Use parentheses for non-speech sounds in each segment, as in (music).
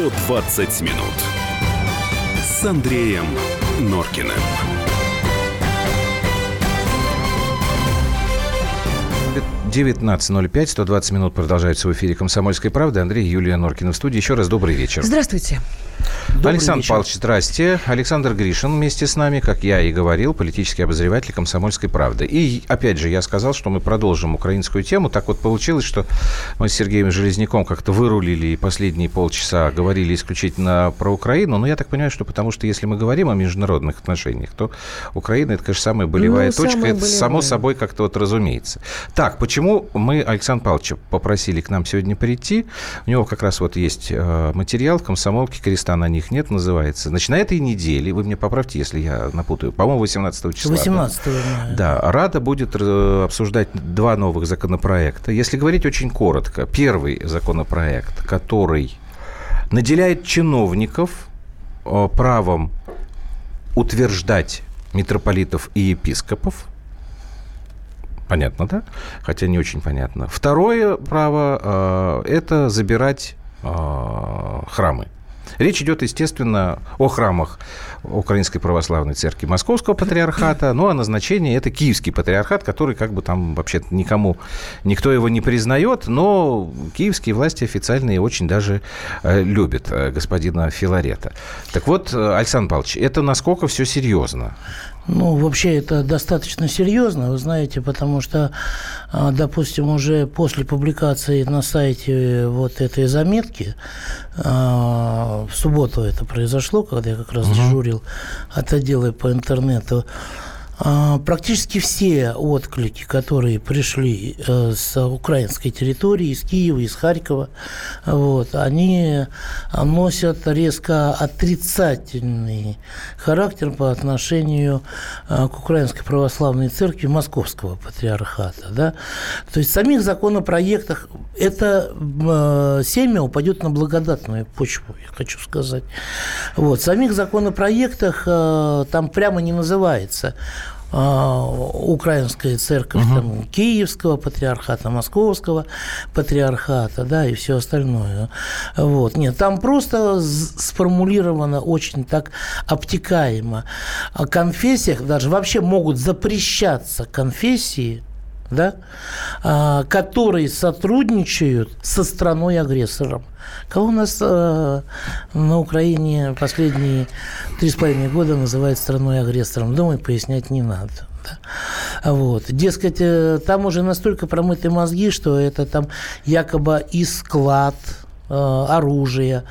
120 минут с Андреем Норкиным. 19.05, 120 минут продолжается в эфире «Комсомольской правды». Андрей Юлия Норкина в студии. Еще раз добрый вечер. Здравствуйте. Добрый Александр вечер. Павлович, здрасте. Александр Гришин вместе с нами, как я и говорил, политический обозреватель «Комсомольской правды». И, опять же, я сказал, что мы продолжим украинскую тему. Так вот получилось, что мы с Сергеем Железняком как-то вырулили и последние полчаса говорили исключительно про Украину. Но я так понимаю, что потому что если мы говорим о международных отношениях, то Украина – это, конечно, самая болевая ну, точка. Самая это болевая. само собой как-то вот разумеется. Так, почему мы Александра Павловича попросили к нам сегодня прийти? У него как раз вот есть э, материал в «Комсомолке», креста на них нет, называется. Значит, на этой неделе, вы меня поправьте, если я напутаю, по-моему, 18 числа. 18 да. да, Рада будет э, обсуждать два новых законопроекта. Если говорить очень коротко, первый законопроект, который наделяет чиновников э, правом утверждать митрополитов и епископов, Понятно, да? Хотя не очень понятно. Второе право э, это забирать э, храмы. Речь идет, естественно, о храмах Украинской Православной Церкви Московского Патриархата, ну, а назначение – это Киевский Патриархат, который как бы там вообще никому, никто его не признает, но киевские власти официальные очень даже э, любят э, господина Филарета. Так вот, э, Александр Павлович, это насколько все серьезно? Ну, вообще это достаточно серьезно, вы знаете, потому что, а, допустим, уже после публикации на сайте вот этой заметки, а, в субботу это произошло, когда я как раз угу. дежурил от отдела по интернету, практически все отклики, которые пришли э, с украинской территории, из Киева, из Харькова, вот, они носят резко отрицательный характер по отношению э, к Украинской Православной Церкви Московского Патриархата. Да? То есть в самих законопроектах это э, семя упадет на благодатную почву, я хочу сказать. Вот. В самих законопроектах там прямо не называется а, украинская церковь угу. там, Киевского патриархата, Московского патриархата, да, и все остальное. Вот. Нет, там просто сформулировано очень так обтекаемо. О конфессиях даже вообще могут запрещаться конфессии, да, а, которые сотрудничают со страной-агрессором. Кого у нас э, на Украине последние три с половиной года называют страной-агрессором? Думаю, пояснять не надо. Да. Вот. Дескать, э, там уже настолько промыты мозги, что это там якобы и склад оружия,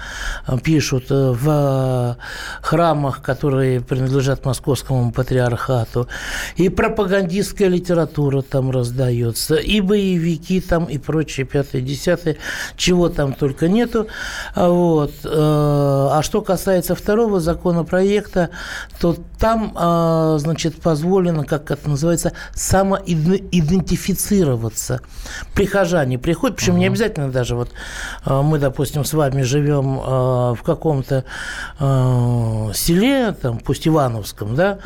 э, пишут э, в храмах, которые принадлежат московскому патриархату, и пропагандистская литература там раздается, и боевики там, и прочее, пятое, десятое, чего там только нету. Вот. А что касается второго законопроекта, то там, значит, позволено, как это называется, самоидентифицироваться. Прихожане приходят, причем uh-huh. не обязательно даже вот мы, допустим, с вами живем э, в каком-то э, селе, там, пусть Ивановском, да,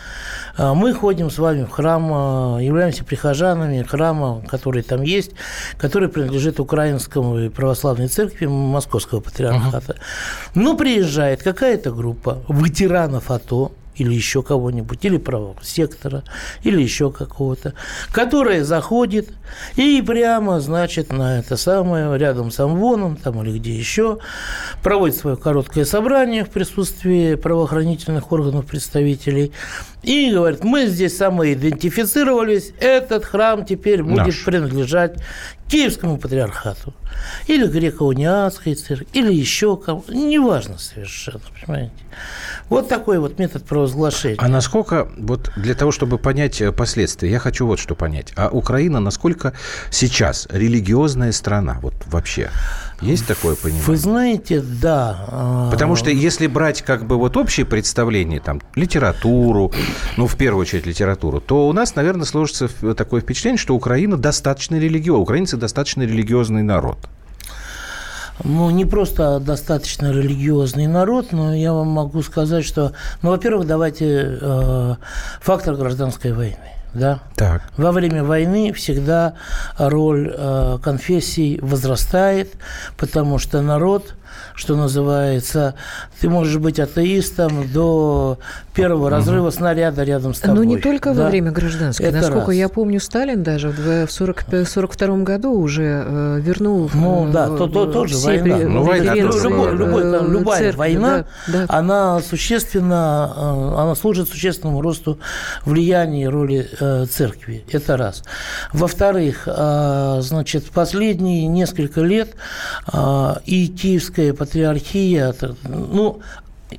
э, мы ходим с вами в храм, э, являемся прихожанами храма, который там есть, который принадлежит Украинскому православной церкви Московского патриархата. Uh-huh. Ну, приезжает какая-то группа ветеранов АТО, или еще кого-нибудь, или правого сектора, или еще какого-то, которая заходит и прямо, значит, на это самое, рядом с Амвоном там или где еще, проводит свое короткое собрание в присутствии правоохранительных органов представителей и говорит, мы здесь самоидентифицировались, этот храм теперь будет Наш. принадлежать Киевскому патриархату, или греко-униатской церкви, или еще кому неважно совершенно, понимаете. Вот такой вот метод провозглашения. А насколько, вот для того, чтобы понять э, последствия, я хочу вот что понять. А Украина насколько сейчас религиозная страна, вот вообще? Есть такое понимание? Вы знаете, да. А, Потому что если брать как бы вот общее представление, там, литературу, ну, в первую очередь литературу, то у нас, наверное, сложится такое впечатление, что Украина достаточно религиозна, украинцы достаточно религиозный народ. Ну, не просто достаточно религиозный народ, но я вам могу сказать, что, ну, во-первых, давайте э, фактор гражданской войны да? Так. Во время войны всегда роль э, конфессий возрастает, потому что народ что называется, ты можешь быть атеистом до первого разрыва снаряда рядом с тобой. Но не только да? во время гражданской. Это Насколько раз. я помню, Сталин даже в 1942 году уже э, вернул Ну да, то, то, тоже война. При... Ну, война любой, тоже любой, любой, там, любая церкви, война, да, да. она существенно, э, она служит существенному росту влияния и роли э, церкви. Это раз. Во-вторых, э, значит, последние несколько лет э, и Киевская патриархия, ну,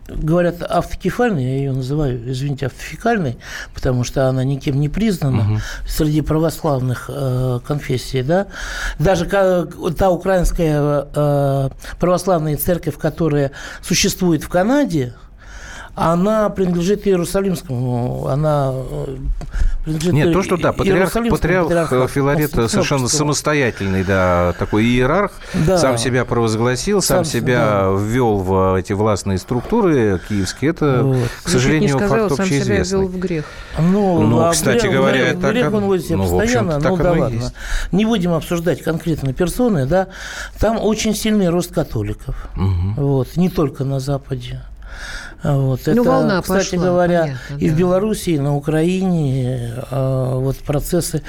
говорят автокефальной, я ее называю, извините, автофекальной, потому что она никем не признана угу. среди православных э, конфессий, да. Даже та украинская э, православная церковь, которая существует в Канаде, она принадлежит Иерусалимскому, она э, принадлежит Нет, то, что да, патриарх, патриарх Филарет совершенно самостоятельный, да, такой иерарх, да. сам себя провозгласил, сам, сам себя да. ввел в эти властные структуры киевские, это, вот. к сожалению, не сказал, факт сам себя ввел в грех. Ну, ну а кстати грех, говоря, грех, это грех он водит себя ну, постоянно, ну да ладно. Есть. Не будем обсуждать конкретно персоны, да, там очень сильный рост католиков, угу. вот, не только на Западе. Вот. Ну, это, волна кстати пошла, говоря, понятно, и да. в Беларуси, и на Украине э, вот процессы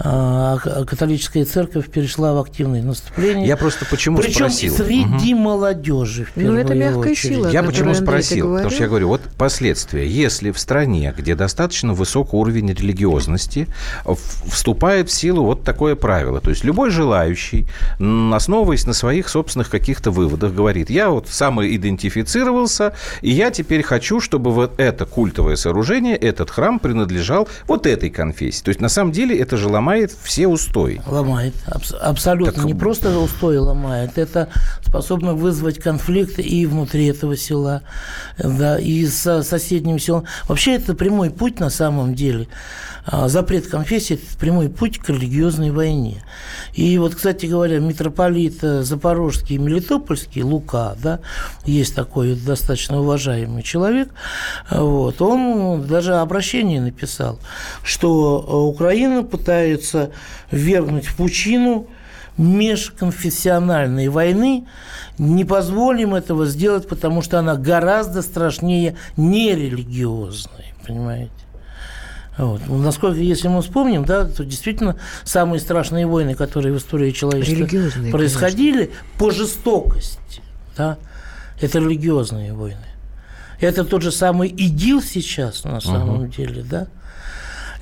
э, католическая церковь перешла в активное наступление. Я просто почему Причем спросил? среди угу. молодежи, в Ну, это мягкая очередь. сила. Я почему Андрей, спросил? Потому что я говорю, вот последствия. Если в стране, где достаточно высокий уровень религиозности, вступает в силу вот такое правило, то есть любой желающий, основываясь на своих собственных каких-то выводах, говорит, я вот самоидентифицировался, и я теперь хочу, чтобы вот это культовое сооружение, этот храм принадлежал вот этой конфессии. То есть, на самом деле, это же ломает все устои. Ломает. Абс- абсолютно. Так... Не просто устои ломает, это способно вызвать конфликт и внутри этого села, да, и с соседним селом. Вообще, это прямой путь на самом деле. А, запрет конфессии – это прямой путь к религиозной войне. И вот, кстати говоря, митрополит Запорожский и Мелитопольский, Лука, да, есть такой достаточно уважаемый человек, вот, он даже обращение написал, что Украина пытается ввергнуть в пучину межконфессиональной войны, не позволим этого сделать, потому что она гораздо страшнее нерелигиозной, понимаете? Вот. Насколько, если мы вспомним, да, то действительно самые страшные войны, которые в истории человечества происходили конечно. по жестокости, да, это религиозные войны. Это тот же самый ИГИЛ сейчас, на самом угу. деле, да.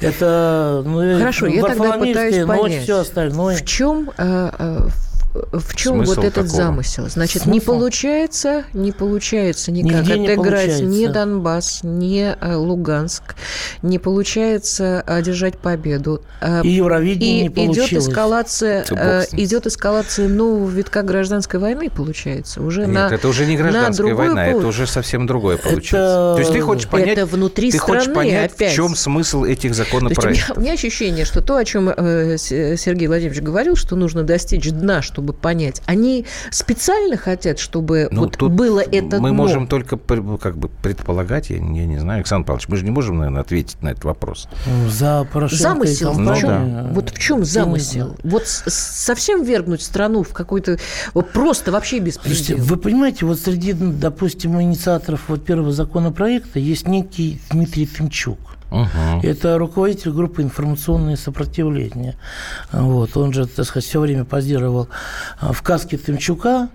Это ну, Хорошо, я тогда пытаюсь ночь, понять, все остальное. в чем э, э, в чем Смысл вот этот какого? замысел? Значит, Смысл? не получается, не получается никак Нигде не отыграть получается. ни Донбасс, ни э, Луганск, не получается одержать победу. Э, И Евровидение и не получилось. идет эскалация, бог э, идет эскалация нового витка гражданской войны, получается. Уже Нет, на, это уже не гражданская война, пол- это уже совсем другое получается. Это- То есть ты хочешь понять, Это внутри ты страны хочешь понять, опять. в чем смысл этих То есть у меня, законопроектов? у меня ощущение, что то, о чем э, Сергей Владимирович говорил, что нужно достичь дна, чтобы понять, они специально хотят, чтобы Ну, вот тут было это мы дно? можем только как бы предполагать, я, я не знаю, Александр Павлович, мы же не можем, наверное, ответить на этот вопрос. За Порошенко Замысел в чем? да. Вот в чем замысел? Вот совсем вергнуть страну в какой-то вот просто вообще Слушайте, беспредел. вы понимаете, вот среди, допустим, инициаторов вот первого законопроекта есть некий Дмитрий Тымчук. Угу. Это руководитель группы информационное сопротивление. Вот. Он же, так сказать, все время позировал а, в каске Тымчука,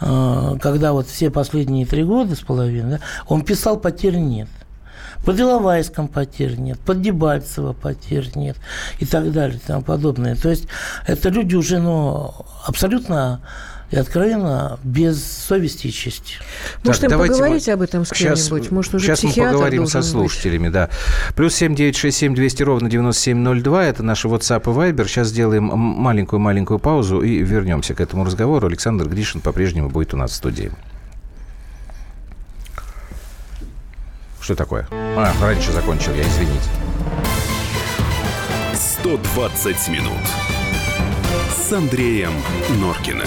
а, когда вот все последние три года с половиной, да, он писал «Потерь нет». Под Иловайском потерь нет, под Дебальцево потерь нет и так далее и тому подобное. То есть это люди уже ну, абсолютно и откровенно без совести и чести. Может, Так, им давайте поговорить мы- об этом с Сейчас, кем-нибудь? Может, уже сейчас мы поговорим со должен быть? слушателями, да. Плюс семь девять шесть семь двести ровно девяносто семь ноль два. Это наши WhatsApp и Viber. Сейчас сделаем маленькую-маленькую паузу и вернемся к этому разговору. Александр Гришин по-прежнему будет у нас в студии. Что такое? А, раньше закончил я, извините. 120 минут с Андреем Норкиным.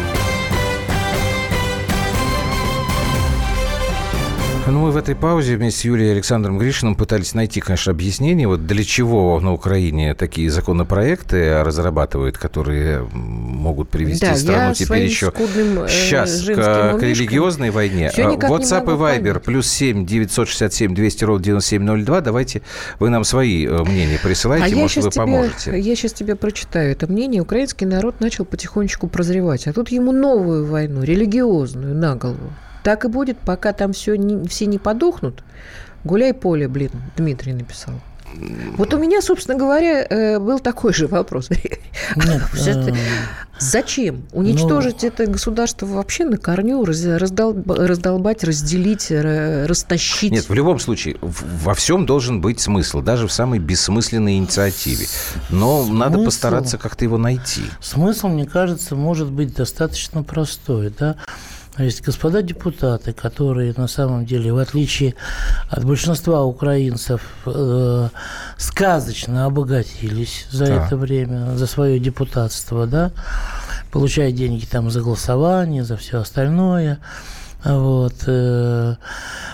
Ну, мы в этой паузе вместе с Юлией Александром Гришиным пытались найти, конечно, объяснение, вот для чего на Украине такие законопроекты разрабатывают, которые могут привести Да, страну теперь еще э, сейчас к, к религиозной войне. не WhatsApp и Viber плюс 7 967 200 ровно 9702. Давайте вы нам свои э, мнения присылайте, А может, вы тебе, поможете. я сейчас тебе прочитаю это мнение. Украинский народ начал потихонечку прозревать. А тут ему новую войну, религиозную, на голову. Так и будет, пока там все не, все не подохнут. Гуляй поле, блин, Дмитрий написал. Вот у меня, собственно говоря, э, был такой же вопрос. Нет, (laughs) э, Зачем? Уничтожить это государство вообще на корню, раз- раздолба- раздолбать, разделить, ра- растащить? Нет, в любом случае, в- во всем должен быть смысл, даже в самой бессмысленной инициативе. Но надо Смысл? постараться как-то его найти. Смысл, мне кажется, может быть достаточно простой, да. То есть господа депутаты, которые на самом деле, в отличие от большинства украинцев, э, сказочно обогатились за Так. это время, за свое депутатство, да, получая деньги там за голосование, за все остальное. Вот, э,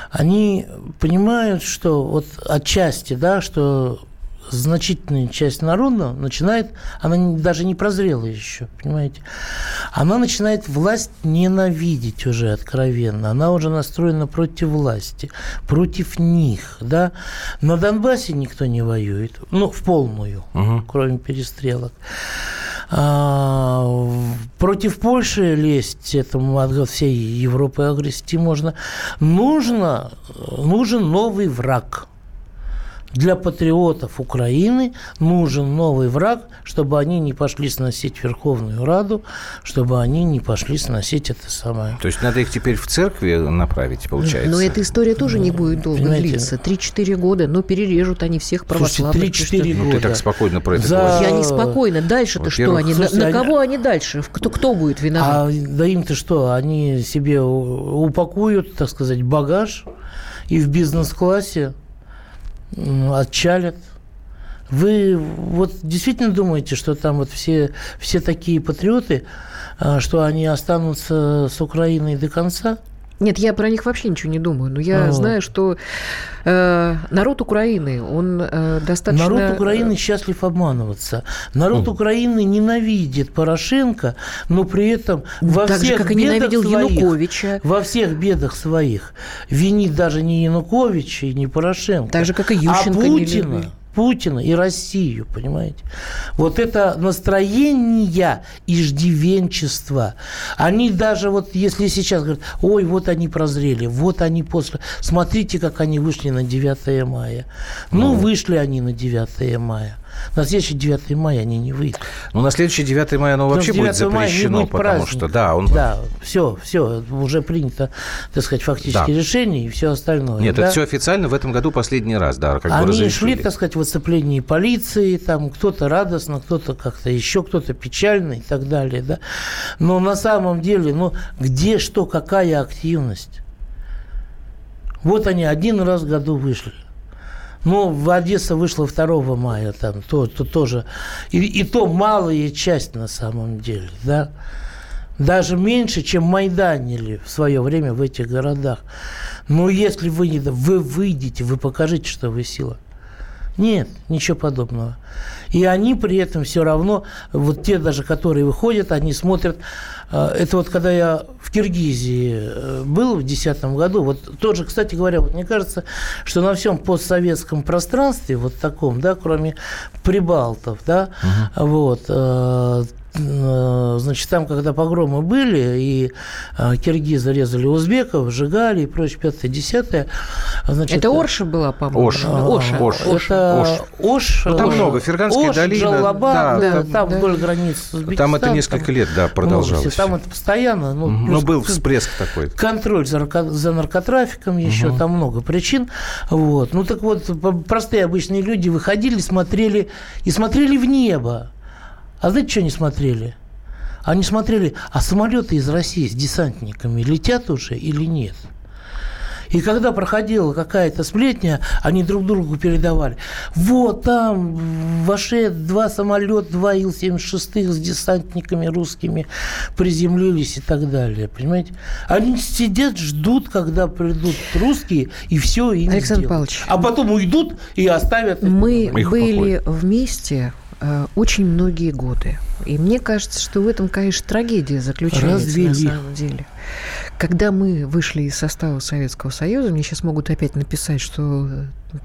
они понимают, что вот отчасти, да, что значительная часть народа начинает, она даже не прозрела еще, понимаете, она начинает власть ненавидеть уже откровенно, она уже настроена против власти, против них, да. На Донбассе никто не воюет, ну, в полную, Мгм. кроме перестрелок. А, против Польши лезть, этому от всей Европы агрести можно. Нужно, нужен новый враг. Для патриотов Украины нужен новый враг, чтобы они не пошли сносить Верховную Раду, чтобы они не пошли сносить это самое. То есть надо их теперь в церкви направить, получается. Но эта история тоже не будет долго Понимаете? длиться. 3-4 года, но перережут они всех православных. 3-4 Ну, ты года. так спокойно про это За- говоришь. Я неспокойна. Дальше-то что они? На, слушайте, на они- кого они дальше? Кто, кто будет виноват? А да им-то что? Они себе упакуют, так сказать, багаж и в бизнес-классе отчалят. Вы вот действительно думаете, что там вот все, все такие патриоты, а, что они останутся с Украиной до конца? Нет, я про них вообще ничего не думаю. Но я Вот. знаю, что э, народ Украины, он э, достаточно... Народ Украины счастлив обманываться. Народ Украины ненавидит Порошенко, но при этом во так всех же, как и ненавидел своих, Януковича. во всех бедах своих винит даже не Януковича и не Порошенко, Так же, как и а Ющенко не Путина. Путина и Россию, понимаете? Вот это настроение иждивенчества. Они даже вот, если сейчас говорят, ой, вот они прозрели, вот они после... Смотрите, как они вышли на 9 мая. Ну, вышли они на 9 мая. На следующий 9 мая они не выйдут. Ну, на следующий 9 мая оно вообще Потому будет что 9 мая не запрещено, будет потому праздника. что, да, он... Да, все, все, уже принято, так сказать, фактически Да. решение и все остальное. Нет, да? это все официально в этом году последний раз, да, как бы Они разрешили. шли, так сказать, в оцеплении полиции, там кто-то радостно, кто-то как-то еще, кто-то печально и так далее, да. Но на самом деле, ну, где что, какая активность? Вот они один раз в году вышли. Ну, в Одесса вышла 2 мая, там, то, то тоже. И, и то малая часть на самом деле, да. Даже меньше, чем майданили в свое время в этих городах. Но если вы, не, вы выйдете, вы покажите, что вы сила. Нет, ничего подобного. И они при этом все равно, вот те даже, которые выходят, они смотрят. Э, Это вот когда я в Киргизии э, был в 2010 году, вот тоже, кстати говоря, вот мне кажется, что на всем постсоветском пространстве, вот таком, да, кроме прибалтов, да, вот, э, э, значит, там, когда погромы были, и э, киргизы резали узбеков, сжигали и прочее, пятое, десятое. Значит, это Орша была, по-моему? Ош. Оша. Ош. Ош. Это Ош. Ну, там Ош. много. Ферганская Ош, долина. Да, да, там, да. вдоль границ с Там это несколько лет, да, продолжалось. Там это постоянно. Ну, Но был всплеск такой. Контроль за, за наркотрафиком еще, угу. там много причин. Вот. Ну, так вот, простые обычные люди выходили, смотрели и смотрели в небо. А знаете, что они смотрели? Они смотрели, а самолеты из России с десантниками летят уже или нет? И когда проходила какая-то сплетня, они друг другу передавали. Вот там в Аше два самолета, два Ил-76 с десантниками русскими приземлились и так далее. Понимаете? Они сидят, ждут, когда придут русские, и все им Александр сделают. Павлович. А потом уйдут и оставят... Мы были вместе очень многие годы. И мне кажется, что в этом, конечно, трагедия заключается Развели. на самом деле. Когда мы вышли из состава Советского Союза, мне сейчас могут опять написать, что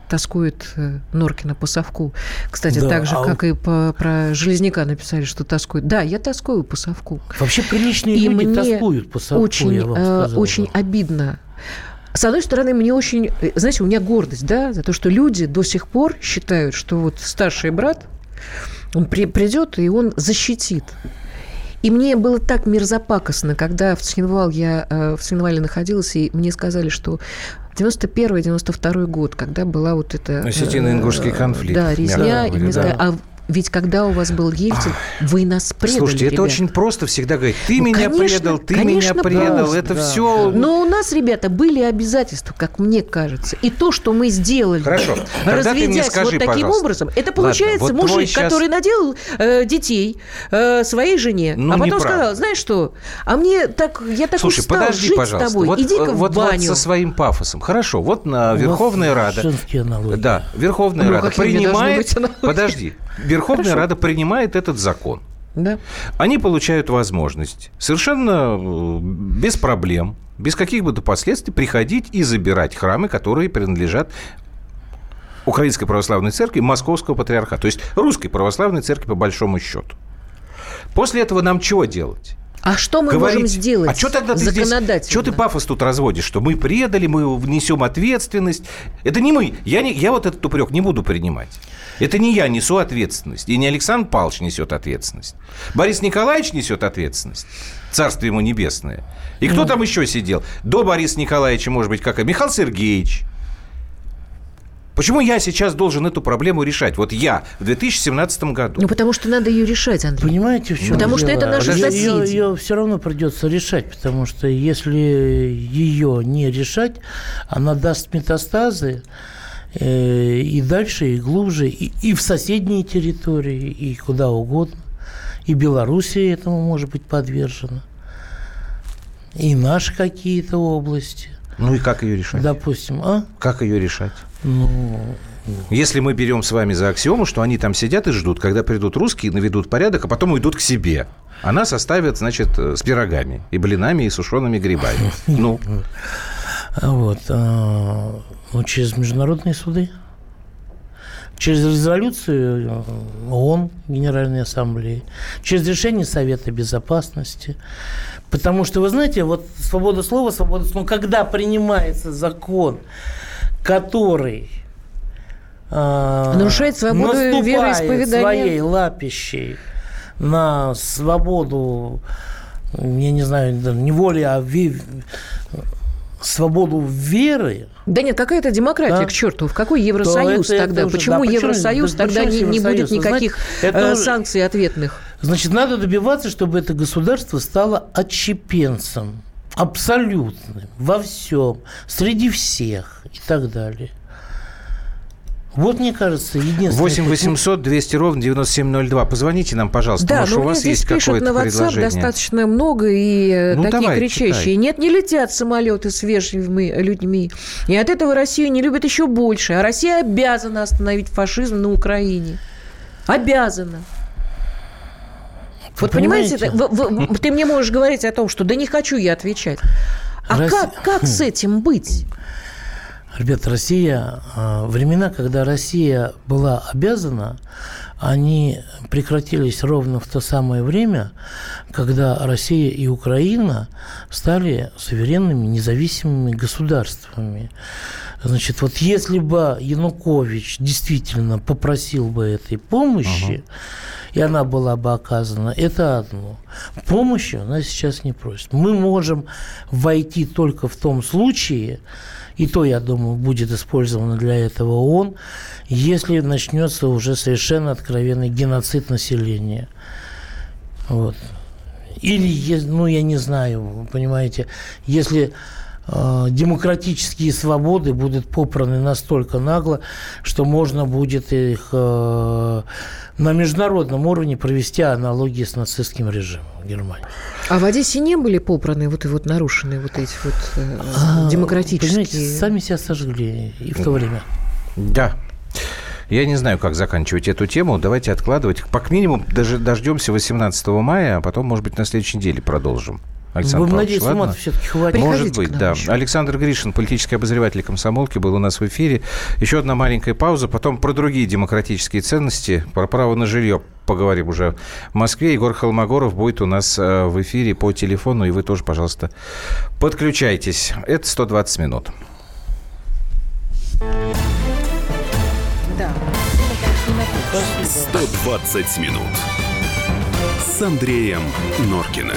тоскует Норкина по совку. Кстати, да, так же, а... как и по, про Железняка написали, что тоскует. Да, я тоскую по совку. Вообще приличные и люди тоскуют по совку, очень, я вам сказала. очень обидно с одной стороны, мне очень... Знаете, у меня гордость, да, за то, что люди до сих пор считают, что вот старший брат, он при, придет, и он защитит. И мне было так мерзопакостно, когда в Цхинвал я э, в Цхинвале находилась, и мне сказали, что 91-92 год, когда была вот эта... Осетино-ингушский э, конфликт. Да, резня. и мне сказали, а ведь когда у вас был Ельцин, вы нас предали, Слушайте, это ребята. очень просто всегда говорить. Ты ну, меня конечно, предал, ты конечно, меня предал. просто, это да. все... Но у нас, ребята, были обязательства, как мне кажется. И то, что мы сделали, Хорошо. (clears throat) Тогда ты мне разведясь скажи, вот таким пожалуйста. образом, это получается Ладно, вот мужик, щас- который наделал э, детей э, своей жене, Ну, а потом неправда. сказал, знаешь что, а мне так, я так Слушай, устал подожди, жить пожалуйста. с тобой, вот, иди-ка вот, в вот баню. со своим пафосом. Хорошо, вот на У вас Верховная Рада... Да, Верховная Ну, Рада принимает... Подожди. Верховная Хорошо. Рада принимает этот закон. Да. Они получают возможность совершенно э, без проблем, без каких бы то последствий приходить и забирать храмы, которые принадлежат Украинской Православной Церкви Московского Патриархата, то есть Русской Православной Церкви по большому счету. После этого нам чего делать? А что мы Говорить, можем сделать а что тогда ты здесь, что ты пафос тут разводишь, что мы предали, мы внесем ответственность? Это не мы. Я, не, я вот этот упрек не буду принимать. Это не я несу ответственность, и не Александр Павлович несет ответственность. Борис Николаевич несет ответственность. Царство ему небесное. И кто там еще сидел? До Бориса Николаевича, может быть, как и Михаил Сергеевич. Почему я сейчас должен эту проблему решать? Вот я в 2017 году. Ну, потому что надо ее решать, Андрей. Понимаете, в чем Потому что дело? это наши Ее- соседи. Ее, ее все равно придется решать, потому что если ее не решать, она даст метастазы э, и дальше, и глубже, и, и в соседние территории, и куда угодно. И Белоруссия этому может быть подвержена. И наши какие-то области. Ну и как ее решать? Допустим, а? Как ее решать? Ну, Если мы берем с вами за аксиому, что они там сидят и ждут, когда придут русские, наведут порядок, а потом уйдут к себе. А нас оставят, значит, э, с пирогами и блинами, и сушеными грибами. Ну, Вот. а, Ну, через международные суды. Через резолюцию э, ООН, Генеральной Ассамблеи. Через решение Совета Безопасности. Потому что, вы знаете, вот свобода слова, свобода слова, ну, когда принимается закон, который а, Нарушает свободу вероисповедания. своей лапищей на свободу, я не знаю, не воли, а ви- свободу веры, Да нет, какая это демократия, Да. к черту. В какой Евросоюз То это- тогда? это уже- почему да, Евросоюз да тогда почему не, не будет никаких знаете, это э, уже- санкций ответных? Значит, надо добиваться, чтобы это государство стало отщепенцем, абсолютным, во всем, среди всех и так далее. Вот, мне кажется, единственное... 8 800 200 ровно 9702. Позвоните нам, пожалуйста. Да, Может, но у мне вас здесь есть пишут какое-то на WhatsApp предложение? достаточно много и э, Ну, такие давай, кричащие. читай. Нет, не летят самолеты с вежливыми людьми. И от этого Россию не любят еще больше. А Россия обязана остановить фашизм на Украине. Обязана. Вот понимаете, понимаете? это- ты мне можешь говорить о том, что да не хочу я отвечать. А Россия- как, как с этим быть? Ребята, Россия, а, времена, когда Россия была обязана, они прекратились ровно в то самое время, когда Россия и Украина стали суверенными независимыми государствами. Значит, вот если бы Янукович действительно попросил бы этой помощи, ага. и она была бы оказана, это одно. Помощи она сейчас не просит. Мы можем войти только в том случае, и то, я думаю, будет использовано для этого ООН, если начнется уже совершенно откровенный геноцид населения. Вот. Или, ну, я не знаю, понимаете, если демократические свободы будут попраны настолько нагло, что можно будет их э, на международном уровне провести аналогии с нацистским режимом в Германии. А в Одессе не были попраны вот и вот нарушены вот эти вот э, а, демократические... Понимаете, сами себя сожгли и в то время. Да, я не знаю, как заканчивать эту тему. Давайте откладывать. По минимум даже дождемся 18 мая, а потом, может быть, на следующей неделе продолжим. Александр Будем надеяться, ладно? все-таки хватит. Может быть, да. Еще. Александр Гришин, политический обозреватель комсомолки, был у нас в эфире. Еще одна маленькая пауза, потом про другие демократические ценности, про право на жилье поговорим уже в Москве. Егор Холмогоров будет у нас э, в эфире по телефону, и вы тоже, пожалуйста, подключайтесь. Это 120 минут. Да. 120 минут с Андреем Норкиным.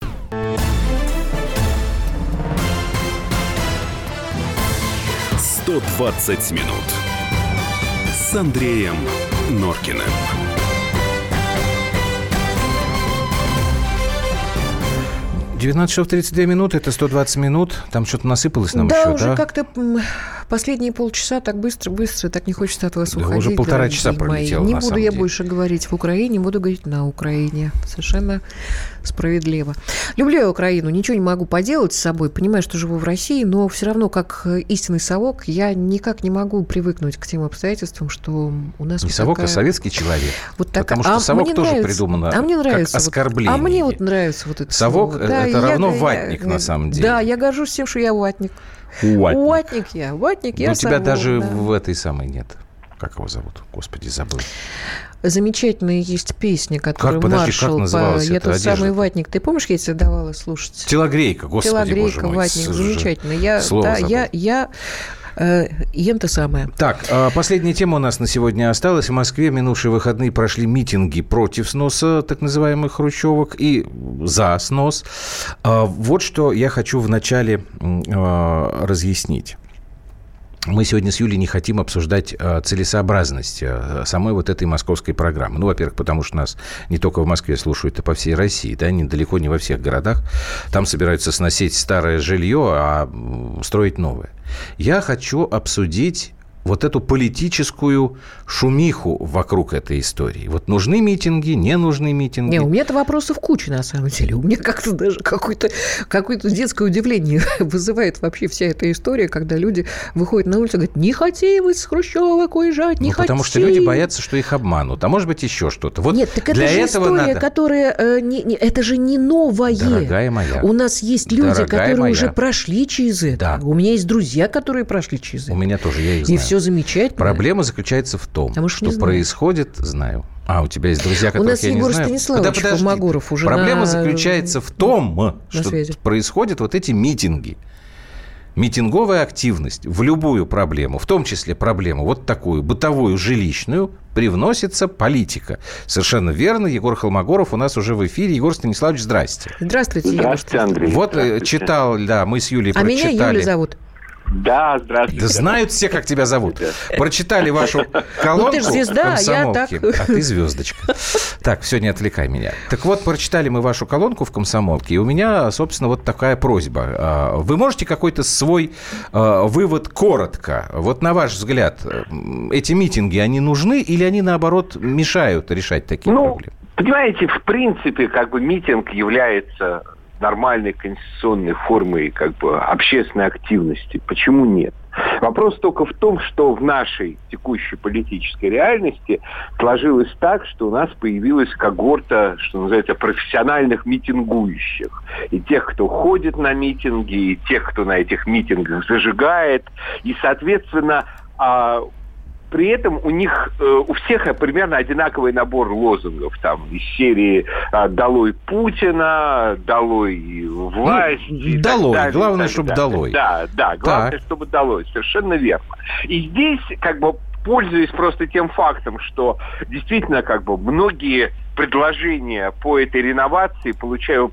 120 минут с Андреем Норкиным. Девятнадцать часов 32 минуты, это 120 минут. Там что-то насыпалось нам да, еще, уже да? как-то последние полчаса так быстро-быстро, так не хочется от вас да, уходить. уже полтора часа пролетело, Не буду я деле. больше говорить в Украине, буду говорить на Украине. Совершенно справедливо. Люблю я Украину, ничего не могу поделать с собой, понимаю, что живу в России, но все равно, как истинный совок, я никак не могу привыкнуть к тем обстоятельствам, что у нас... Не вот совок, а такая... а советский человек. Вот так... Потому что а совок тоже нравится... придумано а мне нравится как оскорбление. Вот... А мне вот нравится вот это Совок слово. это да, равно я, ватник я, на самом деле. Да, я горжусь тем, что я ватник. Ватник. Ватник я, ватник я. Но тебя даже да. в этой самой нет. Как его зовут? Господи, забыл. Замечательная есть песня, которую как, подожди, маршал... Как называлась по... Я тот самый ватник. Ты помнишь, я тебе давала слушать? Телогрейка, господи, Телогрейка, боже мой. ватник, замечательно. Я, да, я, я Э, ем то самое. Так, а, последняя тема у нас на сегодня осталась. В Москве минувшие выходные прошли митинги против сноса так называемых хрущевок и за снос. А, вот что я хочу вначале а, разъяснить. Мы сегодня с Юлей не хотим обсуждать целесообразность самой вот этой московской программы. Ну, во-первых, потому что нас не только в Москве слушают, а по всей России, да, недалеко не во всех городах. Там собираются сносить старое жилье, а строить новое. Я хочу обсудить вот эту политическую шумиху вокруг этой истории. Вот нужны митинги, не нужны митинги? Не, у меня-то вопросов куча, на самом деле. У меня как-то даже какое-то какое детское удивление (laughs) вызывает вообще вся эта история, когда люди выходят на улицу и говорят, не хотим из Хрущевок уезжать, не ну, хотим. потому что люди боятся, что их обманут. А может быть, еще что-то. Вот Нет, так это же история, надо... которая... Э, не, не, это же не новое. Дорогая моя. У нас есть люди, Дорогая которые моя. уже прошли через это. Да. У меня есть друзья, которые прошли через это. У меня тоже, я их знаю. Все замечательно. Проблема заключается в том, а что происходит, знаю. А, у тебя есть друзья, которых у нас я Егор не знаю. Станиславович Магуров уже Проблема на... заключается в том, на что связи. происходят вот эти митинги. Митинговая активность в любую проблему, в том числе проблему вот такую бытовую, жилищную, привносится политика. Совершенно верно. Егор Холмогоров у нас уже в эфире. Егор Станиславович, здрасте. Здравствуйте, Здравствуйте, Андрей. Вот э, читал, да, мы с Юлей а прочитали. А меня Юля зовут. Да, здравствуйте. Знают все, как тебя зовут. Прочитали вашу колонку Ну, ты звезда, а я так. «Комсомолки». А ты звездочка. Так, все, не отвлекай меня. Так вот, прочитали мы вашу колонку в «Комсомолке», и у меня, собственно, вот такая просьба. А, Вы можете какой-то свой а, вывод коротко? Вот на ваш взгляд, эти митинги, они нужны или они, наоборот, мешают решать такие Ну, проблемы? понимаете, в принципе, как бы митинг является нормальной конституционной формой как бы общественной активности. Почему нет? Вопрос только в том, что в нашей текущей политической реальности сложилось так, что у нас появилась когорта, что называется, профессиональных митингующих. И тех, кто ходит на митинги, и тех, кто на этих митингах зажигает. И, соответственно, а, при этом у них, э, у всех примерно одинаковый набор лозунгов. Там из серии а, «Долой Путина», «Долой власть». и так долой. далее, Главное, чтобы далее. долой. Да, да, главное, Так. чтобы долой. Совершенно верно. И здесь, как бы, пользуясь просто тем фактом, что действительно, как бы, многие предложения по этой реновации получаю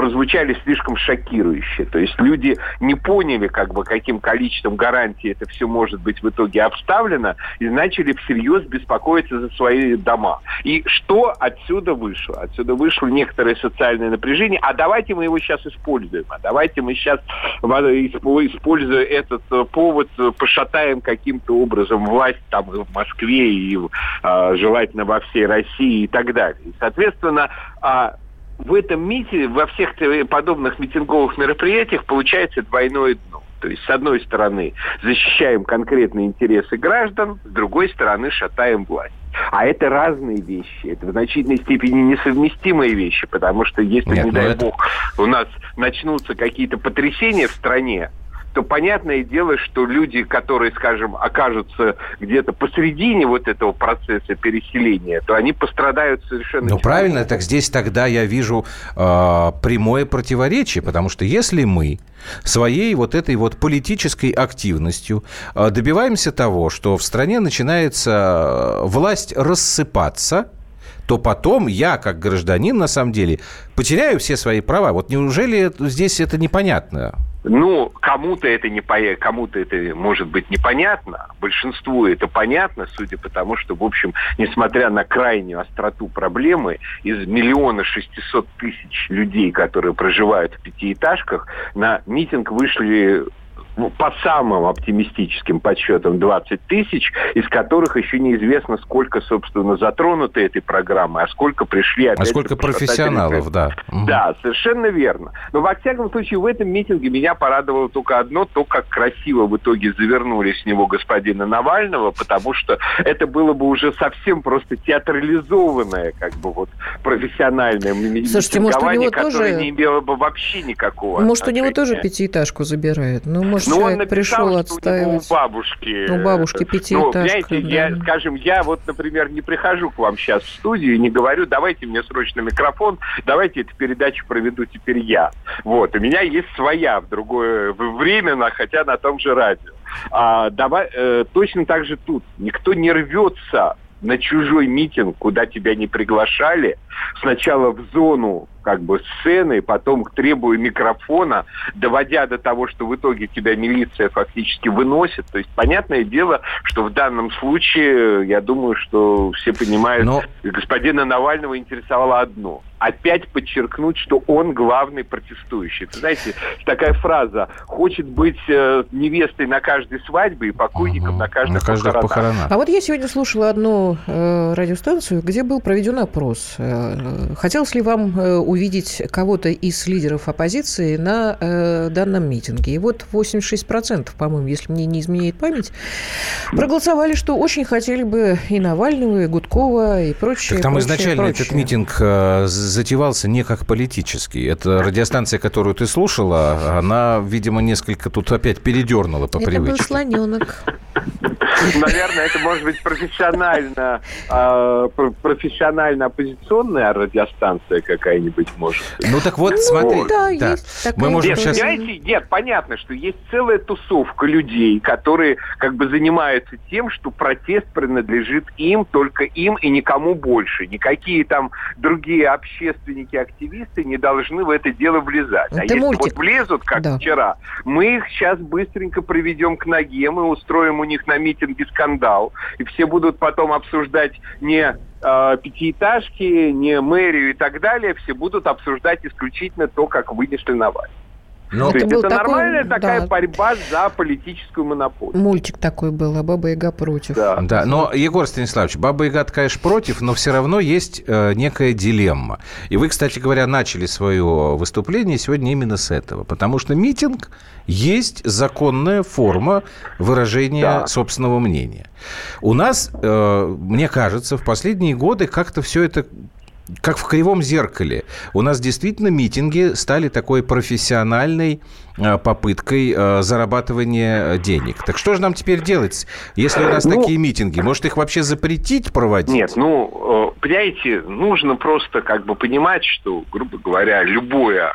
прозвучали слишком шокирующе. То есть люди не поняли, как бы, каким количеством гарантий это все может быть в итоге обставлено, и начали всерьез беспокоиться за свои дома. И что отсюда вышло? Отсюда вышло некоторое социальное напряжение. А давайте мы его сейчас используем. А давайте мы сейчас, используя этот э, повод, э, пошатаем каким-то образом власть там в Москве и э, желательно во всей России и так далее. И, соответственно, а, в этом мите, во всех подобных митинговых мероприятиях получается двойное дно. То есть, с одной стороны, защищаем конкретные интересы граждан, с другой стороны, шатаем власть. А это разные вещи, это в значительной степени несовместимые вещи, потому что если, Нет, не ну дай это- бог, у нас начнутся какие-то потрясения в стране, то понятное дело, что люди, которые, скажем, окажутся где-то посредине вот этого процесса переселения, то они пострадают совершенно... Ну, правильно, так здесь тогда я вижу э, прямое противоречие, потому что если мы своей вот этой вот политической активностью э, добиваемся того, что в стране начинается э, власть рассыпаться, то потом я, как гражданин, на самом деле, потеряю все свои права. Вот неужели здесь это непонятно? Ну, кому-то это не по- кому-то это может быть непонятно, большинству это понятно, судя по тому, что, в общем, несмотря на крайнюю остроту проблемы, из миллиона шестисот тысяч людей, которые проживают в пятиэтажках, на митинг вышли ну, по самым оптимистическим подсчетам 20 тысяч, из которых еще неизвестно, сколько, собственно, затронуты этой программой, а сколько пришли А опять же, сколько профессионалов, да. Да, совершенно верно. Но, во всяком случае, в этом митинге меня порадовало только одно, то, как красиво в итоге завернули с него господина Навального, потому что это было бы уже совсем просто театрализованное, как бы вот, профессиональное Слушайте, может, у митингование, него которое тоже- не имело бы вообще никакого Может, у него тоже отношения. пятиэтажку забирают? Ну, может, Ну, он человек написал, пришел что у отстаивать. бабушки. У бабушки э, пятиэтажка, Ну, знаете, я, да. скажем, я вот, например, не прихожу к вам сейчас в студию и не говорю, давайте мне срочно микрофон, давайте эту передачу проведу теперь я. Вот, у меня есть своя в другое время, хотя на том же радио. А, давай, э, точно так же тут. Никто не рвется на чужой митинг, куда тебя не приглашали, сначала в зону как бы сцены, потом требуя микрофона, доводя до того, что в итоге тебя милиция фактически выносит. То есть понятное дело, что в данном случае, я думаю, что все понимают, Но- господина Навального интересовало одно. Опять подчеркнуть, что он главный протестующий. Вы знаете, такая фраза «хочет быть э, невестой на каждой свадьбе и покойником Мгм. на каждых, На каждых похоронах». похоронах. А вот я сегодня слушала одну э, радиостанцию, где был проведен опрос. Э, хотелось ли вам э, увидеть кого-то из лидеров оппозиции на э, данном митинге? И вот 86%, по-моему, если мне не изменяет память, проголосовали, что очень хотели бы и Навального, и Гудкова, и прочее. Так там прочее, изначально прочее. этот митинг э, затевался не как политический. Это радиостанция, которую ты слушала, она, видимо, несколько тут опять передернула по Это был привычке. слоненок. Наверное, это может быть профессионально, э, профессионально оппозиционная радиостанция какая-нибудь может. Ну так вот, смотри. Да, да. Мы можем нет, сейчас... Понимаете, нет, понятно, что есть целая тусовка людей, которые как бы занимаются тем, что протест принадлежит им, только им и никому больше. Никакие там другие общественники, активисты не должны в это дело влезать. Это а если мультик. вот влезут, как да. вчера, мы их сейчас быстренько приведем к ноге, мы устроим у них на митинге скандал, и все будут потом обсуждать не э, пятиэтажки, не мэрию и так далее, все будут обсуждать исключительно то, как вынесли на. Но ну, То это это такой, нормальная такая да. борьба за политическую монополию. Мультик такой был, а Баба Яга против. Да, да но, Егор Станиславович, Баба Яга, конечно, против, но все равно есть э, некая дилемма. И вы, кстати говоря, начали свое выступление сегодня именно с этого. Потому что митинг есть законная форма выражения да. собственного мнения. У нас, э, мне кажется, в последние годы как-то все это как в кривом зеркале. У нас действительно митинги стали такой профессиональной э, попыткой э, зарабатывания денег. Так что же нам теперь делать, если у нас ну, такие митинги? Может, их вообще запретить проводить? Нет, ну, э, понимаете, нужно просто как бы понимать, что, грубо говоря, любое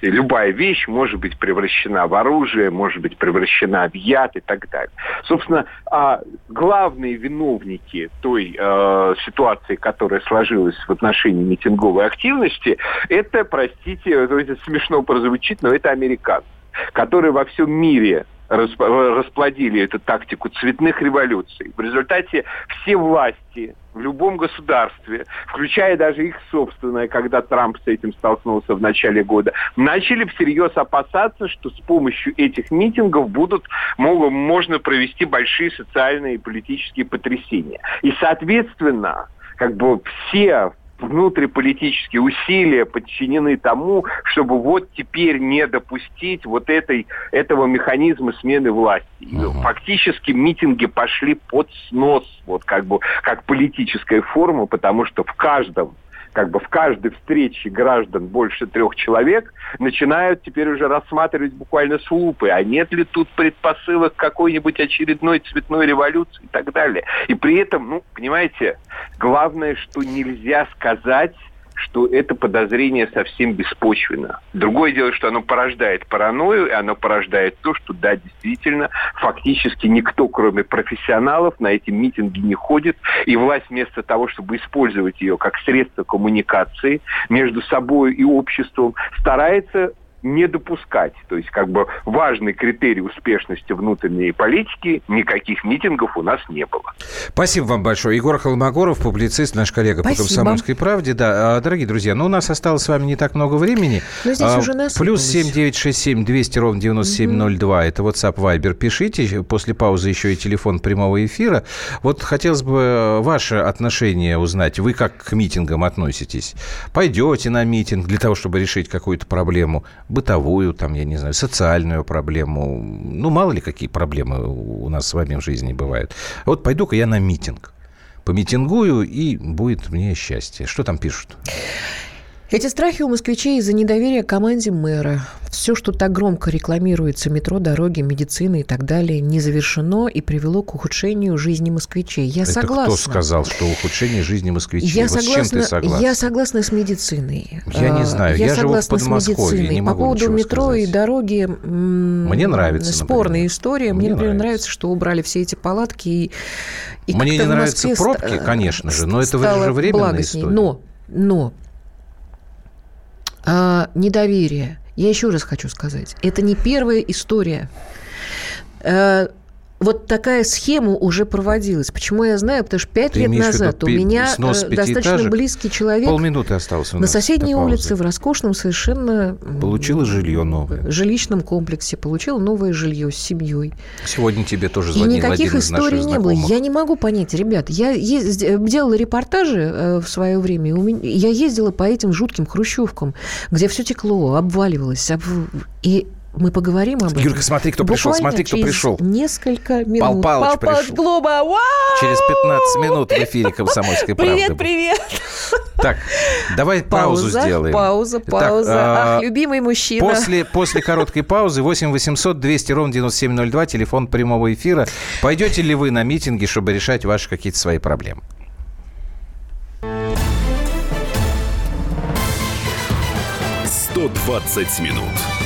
и любая вещь может быть превращена в оружие, может быть превращена в яд и так далее. Собственно, а главные виновники той э, ситуации, которая сложилась в отношении митинговой активности, это, простите, это смешно прозвучит, но это американцы, которые во всем мире расплодили эту тактику цветных революций. В результате все власти в любом государстве, включая даже их собственное, когда Трамп с этим столкнулся в начале года, начали всерьез опасаться, что с помощью этих митингов будут, могут, можно провести большие социальные и политические потрясения. И, соответственно, как бы все внутриполитические усилия подчинены тому, чтобы вот теперь не допустить вот этой, этого механизма смены власти. uh Фактически митинги пошли под снос, вот как бы как политическая форма, потому что в каждом как бы в каждой встрече граждан больше трех человек начинают теперь уже рассматривать буквально с лупой, а нет ли тут предпосылок какой-нибудь очередной цветной революции и так далее. И при этом, ну, понимаете, главное, что нельзя сказать что это подозрение совсем беспочвенно. Другое дело, что оно порождает паранойю, и оно порождает то, что, да, действительно, фактически никто, кроме профессионалов, на эти митинги не ходит, и власть вместо того, чтобы использовать ее как средство коммуникации между собой и обществом, старается не допускать. То есть как бы важный критерий успешности внутренней политики, никаких митингов у нас не было. Спасибо вам большое. Егор Холмогоров, публицист, наш коллега Спасибо. по «Комсомольской правде». Да, а, дорогие друзья, ну у нас осталось с вами не так много времени. Но здесь а, уже Плюс семь девять шесть семь двести ровно девяносто семь ноль два. Это WhatsApp, Viber. Пишите. После паузы еще и телефон прямого эфира. Вот хотелось бы э, ваше отношение узнать. Вы как к митингам относитесь? Пойдете на митинг для того, чтобы решить какую-то проблему? Бытовую, там, я не знаю, социальную проблему. Ну, мало ли какие проблемы у нас с вами в жизни бывают. Вот пойду-ка я на митинг. Помитингую, и будет мне счастье. Что там пишут? Эти страхи у москвичей из-за недоверия команде мэра. Все, что так громко рекламируется, метро, дороги, медицина и так далее, не завершено и привело к ухудшению жизни москвичей. Я Это согласна. кто сказал, что ухудшение жизни москвичей? Я вот согласна, с чем ты согласна? Я согласна с медициной. Я не знаю, я, я живу в Подмосковье, не могу По поводу метро сказать. и дороги... Мне нравится, Спорная например. история. Мне, Мне например, нравится. нравится, что убрали все эти палатки. И, и Мне не нравятся пробки, конечно же, но это же временная история. Но, но а, недоверие. Я еще раз хочу сказать, это не первая история. Э, вот такая схема уже проводилась. Почему я знаю? Потому что пять лет назад у меня э, достаточно близкий человек Полминуты осталось на соседней улице в роскошном совершенно получила жилье новое жилищном комплексе получила новое жилье с семьей. Сегодня тебе тоже звонил И никаких один из историй не было. Я не могу понять, ребят. Я езд... делала репортажи э, в свое время. Я ездила по этим жутким хрущевкам, где все текло, обваливалось, об... и мы поговорим об этом. Юрка, смотри, кто пришел, Буквально смотри, кто через пришел. несколько минут. Пал Палыч Пал Палыч пришел. Глоба. Вау! Через 15 минут в эфире «Комсомольской правды». Привет, привет. Так, давай паузу Пауза, сделаем. пауза, Так, пауза. а, Ах, любимый мужчина. После, после короткой паузы 8 800 200 ровно 9702, телефон прямого эфира. Пойдете ли вы на митинги, чтобы решать ваши какие-то свои проблемы? «120 минут»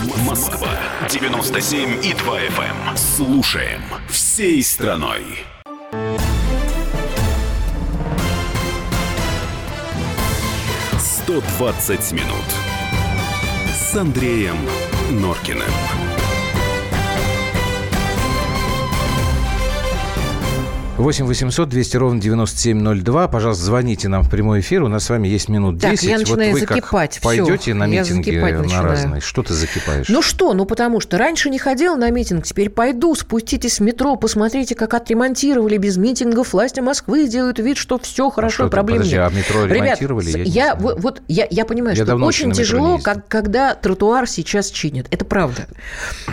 Москва 97 и 2 FM. Слушаем всей страной. «120 минут» с Андреем Норкиным. Восемь 800 200 ровно 9702. Пожалуйста, звоните нам в прямой эфир. У нас с вами есть минут Так, 10. я начинаю вот вы как закипать. Всё, пойдете на митинги на начинаю. разные? Что ты закипаешь? Ну что, ну потому что раньше не ходила на митинг, теперь пойду, спуститесь в метро, посмотрите, как отремонтировали без митингов. Власти Москвы делают вид, что все хорошо, что там, проблем подожди, нет. а метро Ребят, ремонтировали? Я я, вот, вот я, я понимаю, Я что очень тяжело, как, когда тротуар сейчас чинят. Это правда.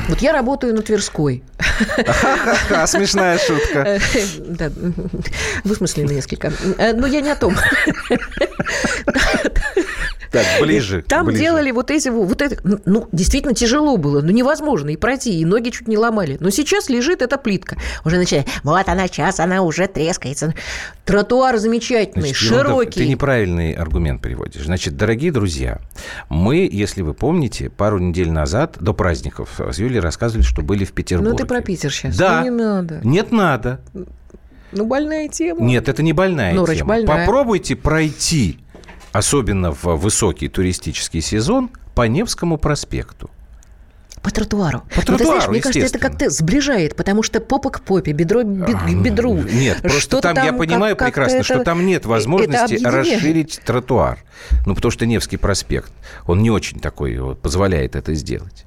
Вот я работаю на Тверской. Ха-ха-ха, смешная шутка. Да, высмысленно несколько. Э, Но я не о том. Так, ближе. Там ближе. делали вот эти вот это, ну, ну, действительно тяжело было, ну невозможно и пройти, и ноги чуть не ломали. Но сейчас лежит эта плитка, уже начинает. Вот она сейчас, она уже трескается. Тротуар замечательный, Значит, широкий. Ты неправильный аргумент приводишь. Значит, дорогие друзья, мы, если вы помните, пару недель назад, до праздников, с Юлей рассказывали, что были в Петербурге. Ну ты про Питер сейчас. Да. Ну, не надо. Нет, надо. Ну больная тема. Нет, это не больная Норыч, тема. больная. Попробуйте пройти, особенно в высокий туристический сезон, по Невскому проспекту. По тротуару. По Ну, ты знаешь, тротуару, мне кажется, это как-то сближает, потому что попа к попе, бедро к к бедру. Нет, просто Что-то там, я как- понимаю как-то прекрасно, что это- там нет возможности расширить тротуар. Ну, потому что Невский проспект, он не очень такой вот, позволяет это сделать.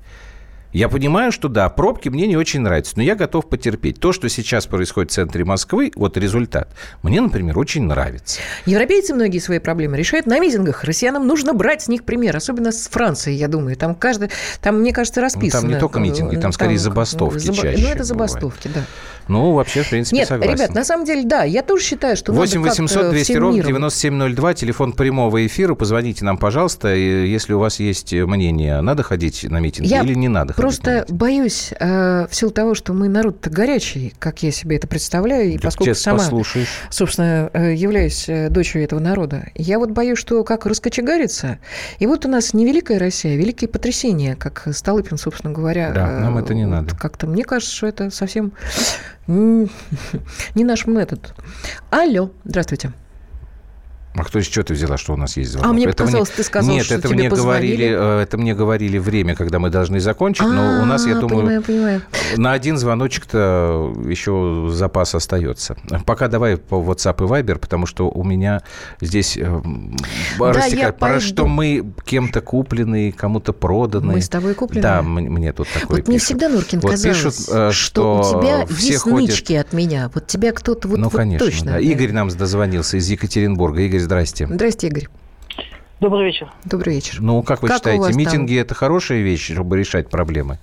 Я понимаю, что да, пробки мне не очень нравятся, но я готов потерпеть. То, что сейчас происходит в центре Москвы, вот результат, мне, например, очень нравится. Европейцы многие свои проблемы решают на митингах. Россиянам нужно брать с них пример, особенно с Франции, я думаю. Там каждый, там, мне кажется, расписано. Ну, не только митинги, там скорее забастовки чаще Ну, это забастовки, да. Ну, вообще, в принципе, Нет, согласен. ребят, на самом деле, да, я тоже считаю, что 8 надо как-то 800 200 всем ровно миром. 9702, телефон прямого эфира. Позвоните нам, пожалуйста, если у вас есть мнение, надо ходить на митинги Я или не надо Просто боюсь, э, в силу того, что мы народ-то горячий, как я себе это представляю, и Так поскольку сама, послушаешь. собственно, э, являюсь э, дочерью этого народа, я вот боюсь, что как раскочегарится, и вот у нас не великая Россия, а великие потрясения, как Столыпин, собственно говоря. Да, э, нам это не надо. Как-то мне кажется, что это совсем (laughs) не наш метод. Алло, здравствуйте. А кто из чего ты взяла, что у нас есть звонок? А мне Это показалось, ты сказал, Нет, что это тебе мне позвонили. говорили, э, это мне говорили время, когда мы должны закончить, но у нас, я А, думаю, Понимаю, понимаю. на один звоночек-то еще запас остается. Пока давай по WhatsApp и Viber, потому что у меня здесь э, растекает- я про что мы кем-то куплены, кому-то проданы. Мы с тобой куплены? Да, мне тут такое Вот мне пишут. всегда, Нуркин, Вот казалось, пишут, э, что, что у тебя все есть ходят- от меня. Вот тебя кто-то вот, ну, вот конечно. точно. да. Игорь нам дозвонился из Екатеринбурга. Игорь, здрасте. Здрасте, Игорь. Добрый вечер. Добрый вечер. Ну, как вы Как считаете, вас там? митинги это хорошая вещь, чтобы решать проблемы?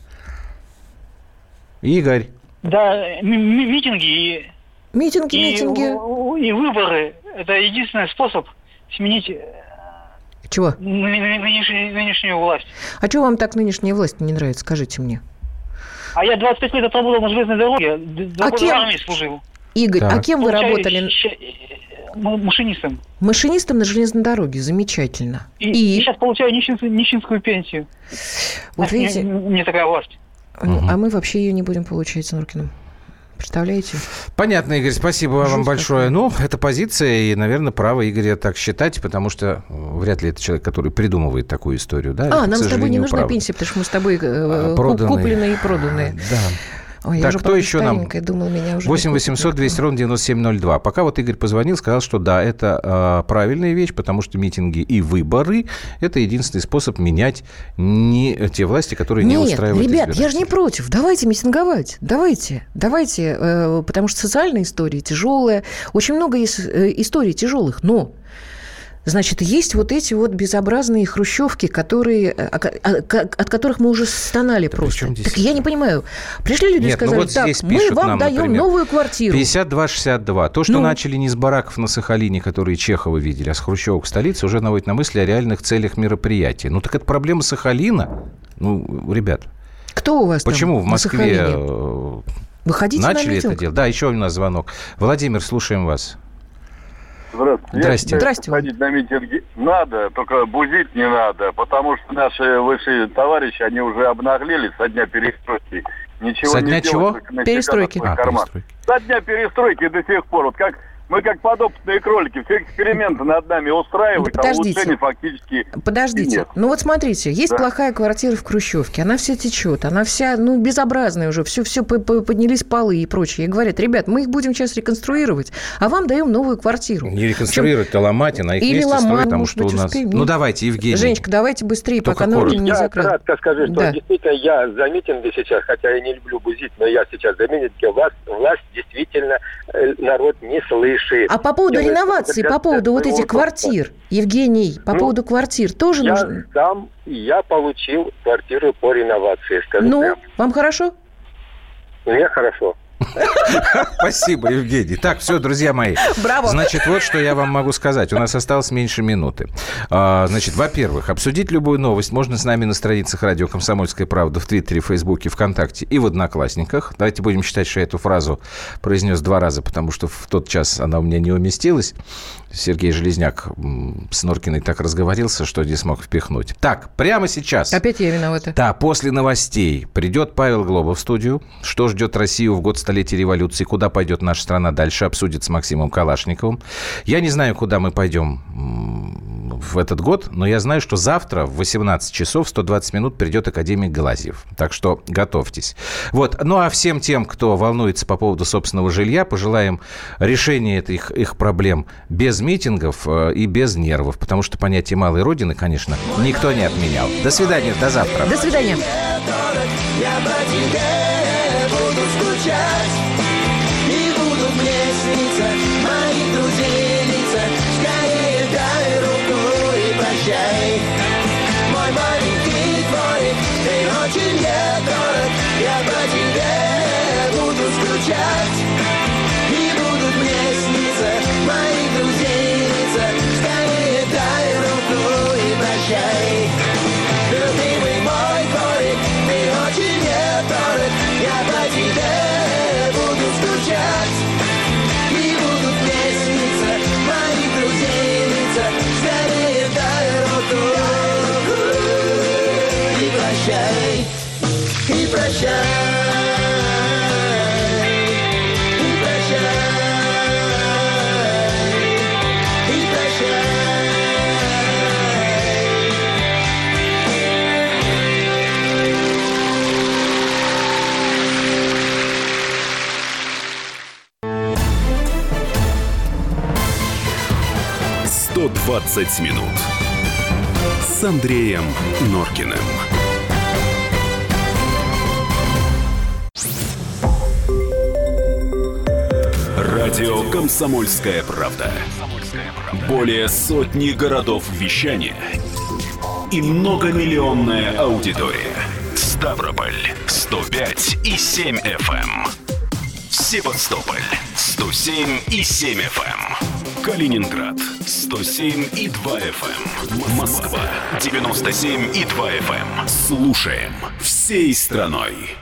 Игорь. Да, ми- ми- митинги и, Митинги, и, митинги. и выборы – это единственный способ сменить э, Чего? ны- ны- нынешнюю, нынешнюю власть. А что вам так нынешняя власть не нравится? Скажите мне. А я 25 лет отработал на железной дороге, А кем? армии служил. Игорь, Так. а кем вы Получаю работали? Э, машинистом. Машинистом на железной дороге. Замечательно. И, И? и сейчас получаю нищенс- нищенскую пенсию. Вот А видите, Мне такая власть. ну, Мгм. а мы вообще ее не будем получать с Нуркиным. Представляете? Понятно, Игорь, спасибо вам Жуть большое. Ну, это позиция, и, наверное, право Игоря так считать, потому что э, вряд ли это человек, который придумывает такую историю. Да? А, Это, нам с тобой не нужна правда. пенсия, потому что мы с тобой э, А, ку- проданные. купленные и проданные. Да. Ой, я Так, уже, кто еще нам? думала, меня уже 8 не купят 800 никто. 200 ровно 9702. Пока вот Игорь позвонил, сказал, что да, это а, правильная вещь, потому что митинги и выборы – это единственный способ менять не те власти, которые не Нет, устраивают ребят, я же не против. Давайте митинговать. Давайте. Давайте. э, потому что социальная история тяжелая. Очень много есть э, историй тяжелых. Но Значит, есть вот эти вот безобразные хрущевки, которые, э, от которых мы уже стонали при просто. здесь Так я не понимаю. Пришли люди и Нет, ну сказали, вот так, здесь мы вам нам, даем например, новую квартиру. 52-62. То, что Ну. начали не с бараков на Сахалине, которые Чехова видели, а с хрущевок в столице, уже наводит на мысли о реальных целях мероприятия. Ну, так это проблема Сахалина. Ну, ребят, Кто у вас там почему в на Москве э, Выходите на начали это митинг. делать? Да, еще у нас звонок. Владимир, слушаем вас. Здравствуйте. Здрасте. Здрасте, ходить на митинги надо, только бузить не надо, потому что наши высшие товарищи, они уже обнаглели со дня перестройки. Ничего Со не дня делают, чего? себя Перестройки. А, перестройки. Со дня перестройки до сих пор. Вот как мы как подопытные кролики, все эксперименты над нами устраивают, а подождите. улучшений фактически Подождите. Нет. Ну вот смотрите, есть Да. плохая квартира в Хрущевке, она вся течет, она вся, ну, безобразная уже, все, все поднялись полы и прочее. И говорят, ребят, мы их будем сейчас реконструировать, а вам даем новую квартиру. Не реконструировать, а ломать, и на их Или месте ломать, строить, потому что у нас... успеем, Ну, давайте, Евгений. Женечка, давайте быстрее, Только пока коротко. не Я закрыл. кратко скажу, что Да. действительно я за митинги сейчас, хотя я не люблю бузить, но я сейчас за митинги, власть, власть действительно э, народ не слышит. А по поводу Делает реновации, по поводу вот этих квартир, Евгений, по Ну, поводу квартир тоже Я нужно? сам, я получил квартиру по реновации, скажу Ну, прямо. вам хорошо? Мне хорошо. Спасибо, Евгений. Так, все, друзья мои. Браво. Значит, вот что я вам могу сказать. У нас осталось меньше минуты. А, Значит, во-первых, обсудить любую новость можно с нами на страницах радио «Комсомольская правда» в Твиттере, Фейсбуке, ВКонтакте и в Одноклассниках. Давайте будем считать, что я эту фразу произнес два раза, потому что в тот час она у меня не уместилась. Сергей Железняк с Норкиной так разговорился, что не смог впихнуть. Так, прямо сейчас. Опять я виновата. Да, после новостей придет Павел Глоба в студию. Что ждет Россию в год столетия революции? Куда пойдет наша страна дальше? Обсудит с Максимом Калашниковым. Я не знаю, куда мы пойдем в этот год, но я знаю, что завтра в 18 часов 120 минут придет академик Глазьев. Так что готовьтесь. Вот. Ну а всем тем, кто волнуется по поводу собственного жилья, пожелаем решения этих их проблем без митингов э, и без нервов, потому что понятие малой родины, конечно, никто не отменял. До свидания, до завтра. До свидания. «120 минут» с Андреем Норкиным. Радио «Комсомольская правда». Более сотни городов вещания и многомиллионная аудитория. Ставрополь 105 и 7 FM. эм. Севастополь 107 и 7 FM. Калининград 107 и 2 FM. Москва 97 и 2 FM. Слушаем всей страной.